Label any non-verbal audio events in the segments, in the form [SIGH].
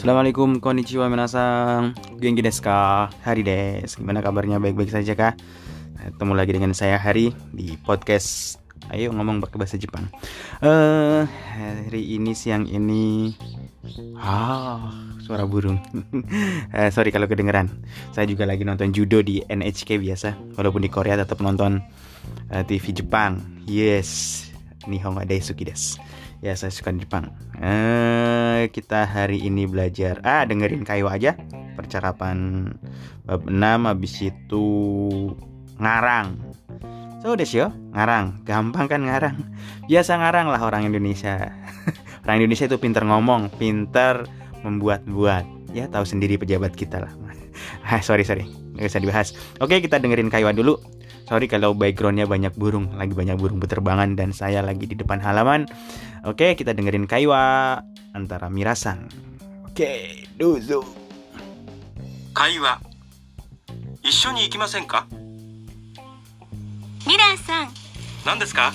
Assalamualaikum, konnichiwa minasang Genki desu ka? Hari des Gimana kabarnya, baik-baik saja kah? Ketemu lagi dengan saya Hari di podcast. Ayo ngomong pakai bahasa Jepang. Uh, Hari ini, siang ini. Ah, suara burung. Uh, [LAUGHS] Sorry kalau kedengeran. Saya juga lagi nonton judo di NHK biasa. Walaupun di Korea tetap nonton uh, TV Jepang. Yes. Nihongo Daisuki desu Ya saya suka Jepang. Eh, Kita hari ini belajar. Ah dengerin kayu aja. Percakapan bab 6 Habis itu Ngarang. So desu yo. Ngarang. Gampang kan ngarang? Biasa ngarang lah orang Indonesia. [LAUGHS] Orang Indonesia itu pinter ngomong Pinter membuat-buat. Ya tahu sendiri pejabat kita lah. [LAUGHS] Ah, Sorry sorry. Nggak usah dibahas. Oke kita dengerin Kaiwa dulu Sorry kalau backgroundnya banyak burung, lagi banyak burung berterbangan dan saya lagi di depan halaman. Oke, kita dengerin Kaiwa antara Mirasan. Oke, dozo. Kaiwa. 一緒に行きませんかミラーさん何ですか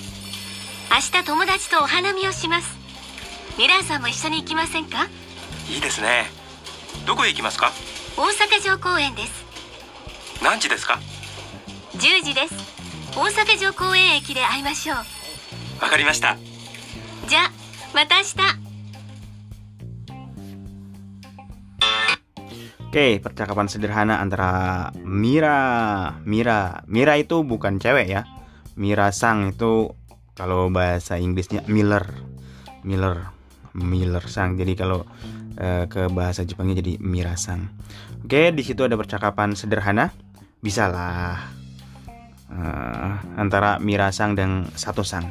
明日友達とお花見をしますミラーさんも一緒に行きませんかいいですねどこへ行きますか大阪城公園です何時ですか 10時です大阪城公園駅で会いましょうわかりましたじゃあまた明日 Oke, percakapan sederhana antara Mira, Mira, Mira itu bukan cewek ya. Mira Sang itu kalau bahasa Inggrisnya Miller, Miller, Miller Sang. Jadi kalau eh, ke bahasa Jepangnya jadi Mira Sang. Oke, di situ ada percakapan sederhana. Bisalah eh, antara Mira Sang dan Sato Sang.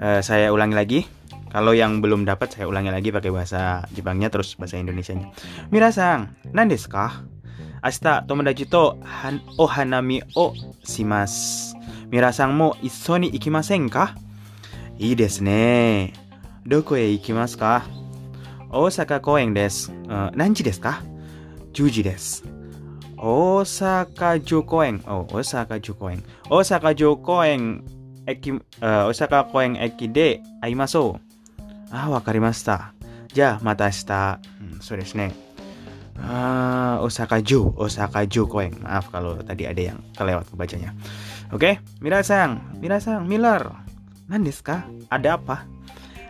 Eh, saya ulangi lagi. Kalau yang belum dapat saya ulangi lagi pakai bahasa Jepangnya terus bahasa Indonesianya. Mirasang, nan desu ka? Ashita tomodachi to han o hanami o shimasu. Mirasang mo issou ni ikimasen ka? Ii desu ne. Doko e ikimasu ka? Osaka koen desu. Uh, nanji desu ka? 10時です。 Osaka Jokoeng. Oh, Osaka Jokoeng. Osaka Jokoeng Eki uh, Osaka Koeng Eki de Aimaso. Ah, wakarimasta. Ja, mata shita. Hmm, so desu ne. Uh, ah, Osaka Jo, Osaka Jo Koeng. Maaf kalau tadi ada yang kelewat pembacanya. Oke, okay? Mirasang, Mirasang, Miller. Nandis? Ada apa?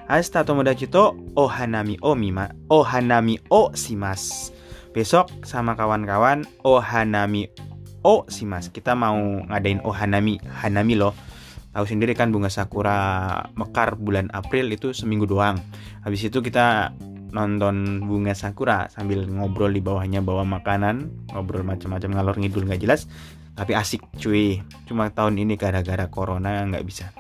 Hasta tomodachi to ohanami o mima, ohanami o shimasu. Besok sama kawan-kawan ohanami o shimasu. Kita mau ngadain ohanami, hanami loh. Tahu sendiri kan bunga sakura mekar bulan April itu seminggu doang. Habis itu kita nonton bunga sakura sambil ngobrol di bawahnya bawa makanan, ngobrol macam-macam ngalor ngidul nggak jelas, tapi asik cuy. Cuma tahun ini gara-gara corona nggak bisa.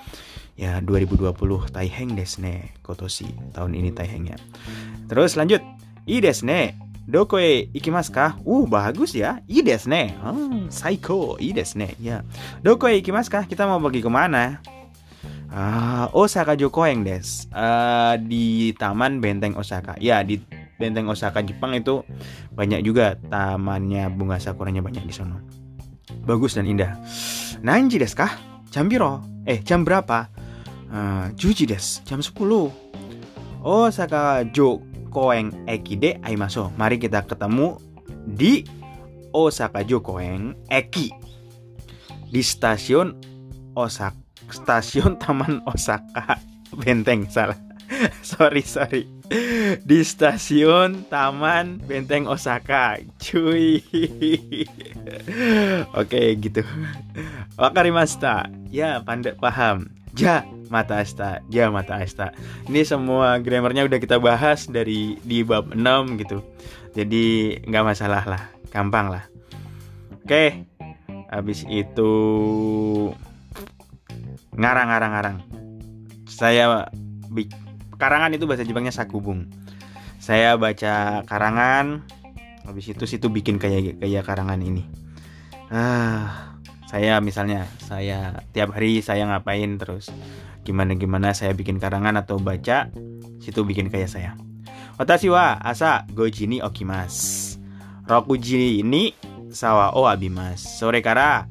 Ya 2020 Taiheng desne Kotoshi tahun ini Taihengnya. Terus lanjut. I desne Doko e ikimasu ka? Uh, bagus ya. I desne. Hmm, saiko. I desne. Ya. Doko e ikimasu ka? Kita mau pergi ke mana? Ah, Osaka Jokoeng des. Ah, di Taman Benteng Osaka. Ya, di Benteng Osaka Jepang itu banyak juga tamannya bunga sakuranya banyak di sana. Bagus dan indah. Nanji desu kah? Jam biro? Eh, jam berapa? Uh, Juji des, jam 10. Osaka Jokoeng Eki aimaso. Mari kita ketemu di Osaka Jokoeng Eki. Di stasiun Osaka stasiun Taman Osaka [LAUGHS] Benteng salah. [LAUGHS] Sorry sorry. Di stasiun Taman Benteng Osaka cuy. [LAUGHS] Oke gitu. Wakarimashita ya pandai paham. Ja mata asta. Ja mata asta. Ini semua grammarnya udah kita bahas dari di bab 6 gitu. Jadi nggak masalah lah. Gampang lah. Oke. Habis itu ngarang ngarang ngarang. Saya karangan itu bahasa Jepangnya sakubung. Saya baca karangan habis itu situ bikin kayak kayak karangan ini. Ah saya misalnya saya tiap hari saya ngapain terus gimana-gimana saya bikin karangan atau baca, situ bikin kayak saya. Watashi wa asa gojini okimas. Rokuji ini sawa o abimasu. Sore kara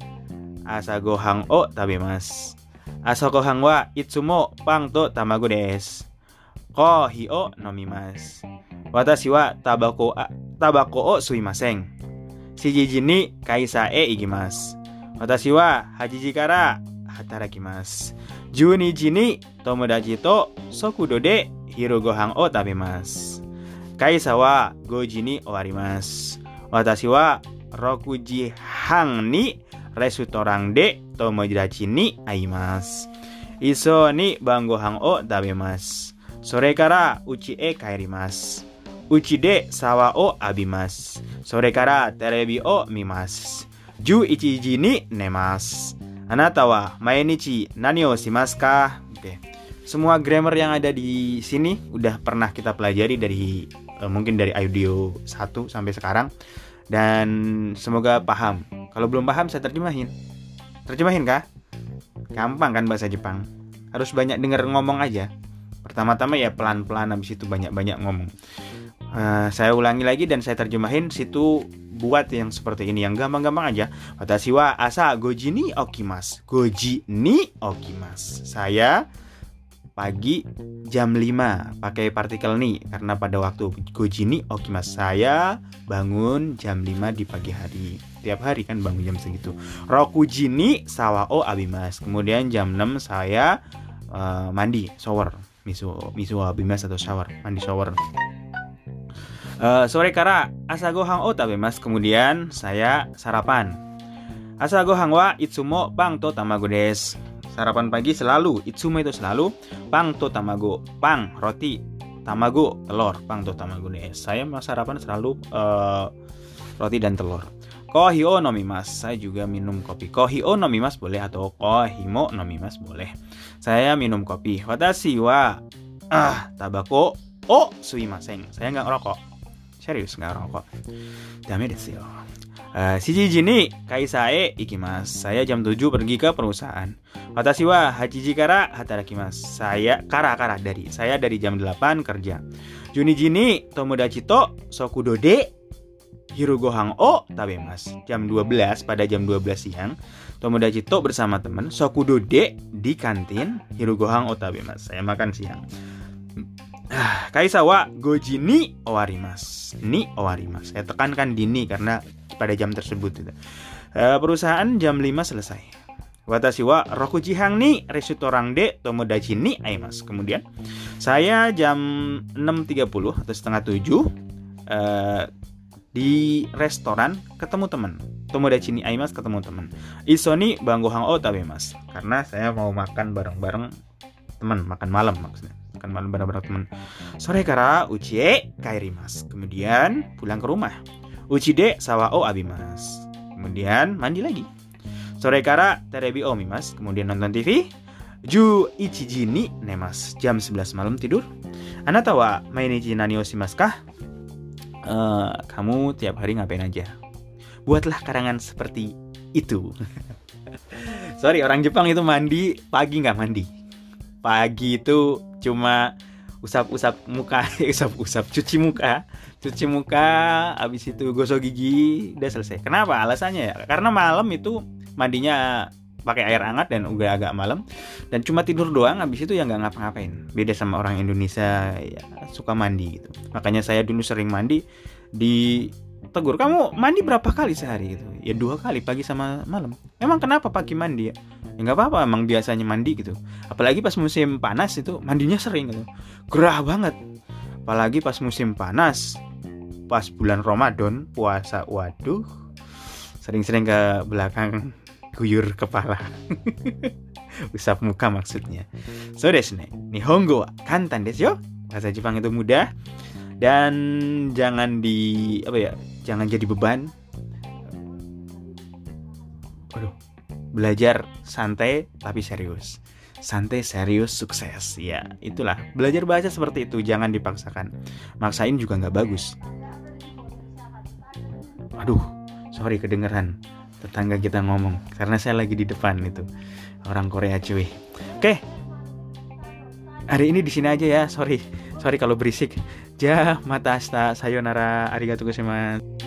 asa gohang o tabimasu. Asa gohang wa itsumo pang to tamago desu. Kohi o nomimasu. Watashi wa tabako a, tabako o suimaseng. Shijiji ni kaisa e igimasu. Watashi wa hajiji kara hatarakimasu. Juniji ni tomodachi to sokudo de hirogohan o tabemasu. Kaisa wa goji ni owarimasu. Watashi wa rokuji hang ni restoran de tomodachi ni aimasu. Iso ni bangohan o tabemasu. Sore kara uchi e kairimasu. Uchi de sawa o abimasu. Sore kara terebi o mimasu. Ju ichiji ni nemasu. Anata wa mainichi nani o shimasu ka? Oke. Semua grammar yang ada di sini udah pernah kita pelajari dari eh, mungkin dari audio 1 sampai sekarang dan semoga paham. Kalau belum paham saya terjemahin. Terjemahin kah? Gampang kan bahasa Jepang. Harus banyak denger ngomong aja. Pertama-tama ya pelan-pelan habis itu banyak-banyak ngomong. Eh, saya ulangi lagi dan saya terjemahin situ buat yang seperti ini yang gampang-gampang aja. Watashi wa asa goji ni okimasu. Goji ni okimasu. Saya pagi jam 5 pakai partikel ni karena pada waktu goji ni okimasu saya bangun jam 5 di pagi hari. Tiap hari kan bangun jam segitu. Rokuji ni sawa o abimas. Kemudian jam 6 saya eh, mandi, shower. Misu misu abimas atau shower, mandi shower. Eh, sore kara asagohan o tabemas. Kemudian saya sarapan. Asagohan wa itsumo pang to tamago des. Sarapan pagi selalu itsumo itu selalu pang to tamago. Pang roti tamago telur pang to tamago des. Saya sarapan selalu eh, roti dan telur. Kohi o nomimas. Saya juga minum kopi. Kohi o nomimas boleh atau kohimo nomimas boleh. Saya minum kopi. Watashi wa ah tabako o suimasen. Saya nggak ngerokok. Serius nggak ngerokok. Dame desu yo. Uh, shijiji ni kaisa e ikimasu. Saya jam 7 pergi ke perusahaan. Watashi wa hachiji kara hatarakimasu. Saya kara kara dari. Saya dari jam 8 kerja. Juniji ni tomodachi to sokudo de hirugohan o tabemasu. Jam 12 pada jam 12 siang Tomodachi to bersama teman de di kantin Hirugohan o tabemasu. Saya makan siang. Ah, Kaisa wa goji ni owarimasu. Ni owarimasu. Saya tekankan di ni karena pada jam tersebut itu. Eh, perusahaan jam 5 selesai. Watashi wa rokuji hang ni restoran de tomodachi ni aimasu. Kemudian saya jam 6.30 atau setengah 7 eh, di restoran ketemu teman. Tomodachi ni aimasu ketemu teman. Iso ni banggohan o tabemasu. Karena saya mau makan bareng-bareng teman, makan malam maksudnya. Makan malam bareng-bareng teman. Sore kara uchi e kairimasu. Kemudian pulang ke rumah. Uchi de sawa o abimasu. Kemudian mandi lagi. Sore kara terebi o mimasu. Kemudian nonton TV. Ju ichiji ni nemasu. Jam 11 malam tidur. Anata wa mainichi nani o shimasu ka? Eh, kamu tiap hari ngapain aja? Buatlah karangan seperti itu. [LAUGHS] Sorry, orang Jepang itu mandi pagi nggak mandi. Pagi itu cuma usap-usap muka, [LAUGHS] usap-usap cuci muka, cuci muka, habis itu gosok gigi, udah selesai. Kenapa? Alasannya ya, karena malam itu mandinya pakai air hangat dan udah agak malam dan cuma tidur doang habis itu ya nggak ngapa-ngapain. Beda sama orang Indonesia ya suka mandi gitu. Makanya saya dulu sering mandi di tegur. Kamu mandi berapa kali sehari gitu? Ya dua kali pagi sama malam. Emang kenapa pagi mandi ya ya nggak apa-apa emang biasanya mandi gitu. Apalagi pas musim panas itu mandinya sering gitu. Gerah banget. Apalagi pas musim panas pas bulan Ramadan puasa waduh sering-sering ke belakang guyur kepala. [LAUGHS] Usap muka maksudnya. So desu ne nihongo wa kantan desu yo. Bahasa Jepang itu mudah. Dan jangan di apa ya jangan jadi beban. Waduh, belajar santai tapi serius. Santai serius sukses. Ya itulah. Belajar bahasa seperti itu jangan dipaksakan. Maksain juga nggak bagus. Aduh sorry kedengeran tetangga kita ngomong karena saya lagi di depan itu. Orang Korea cuy. Oke. Hari ini di sini aja ya sorry. Sorry kalau berisik. Ja mata asta sayonara arigatou gozaimasu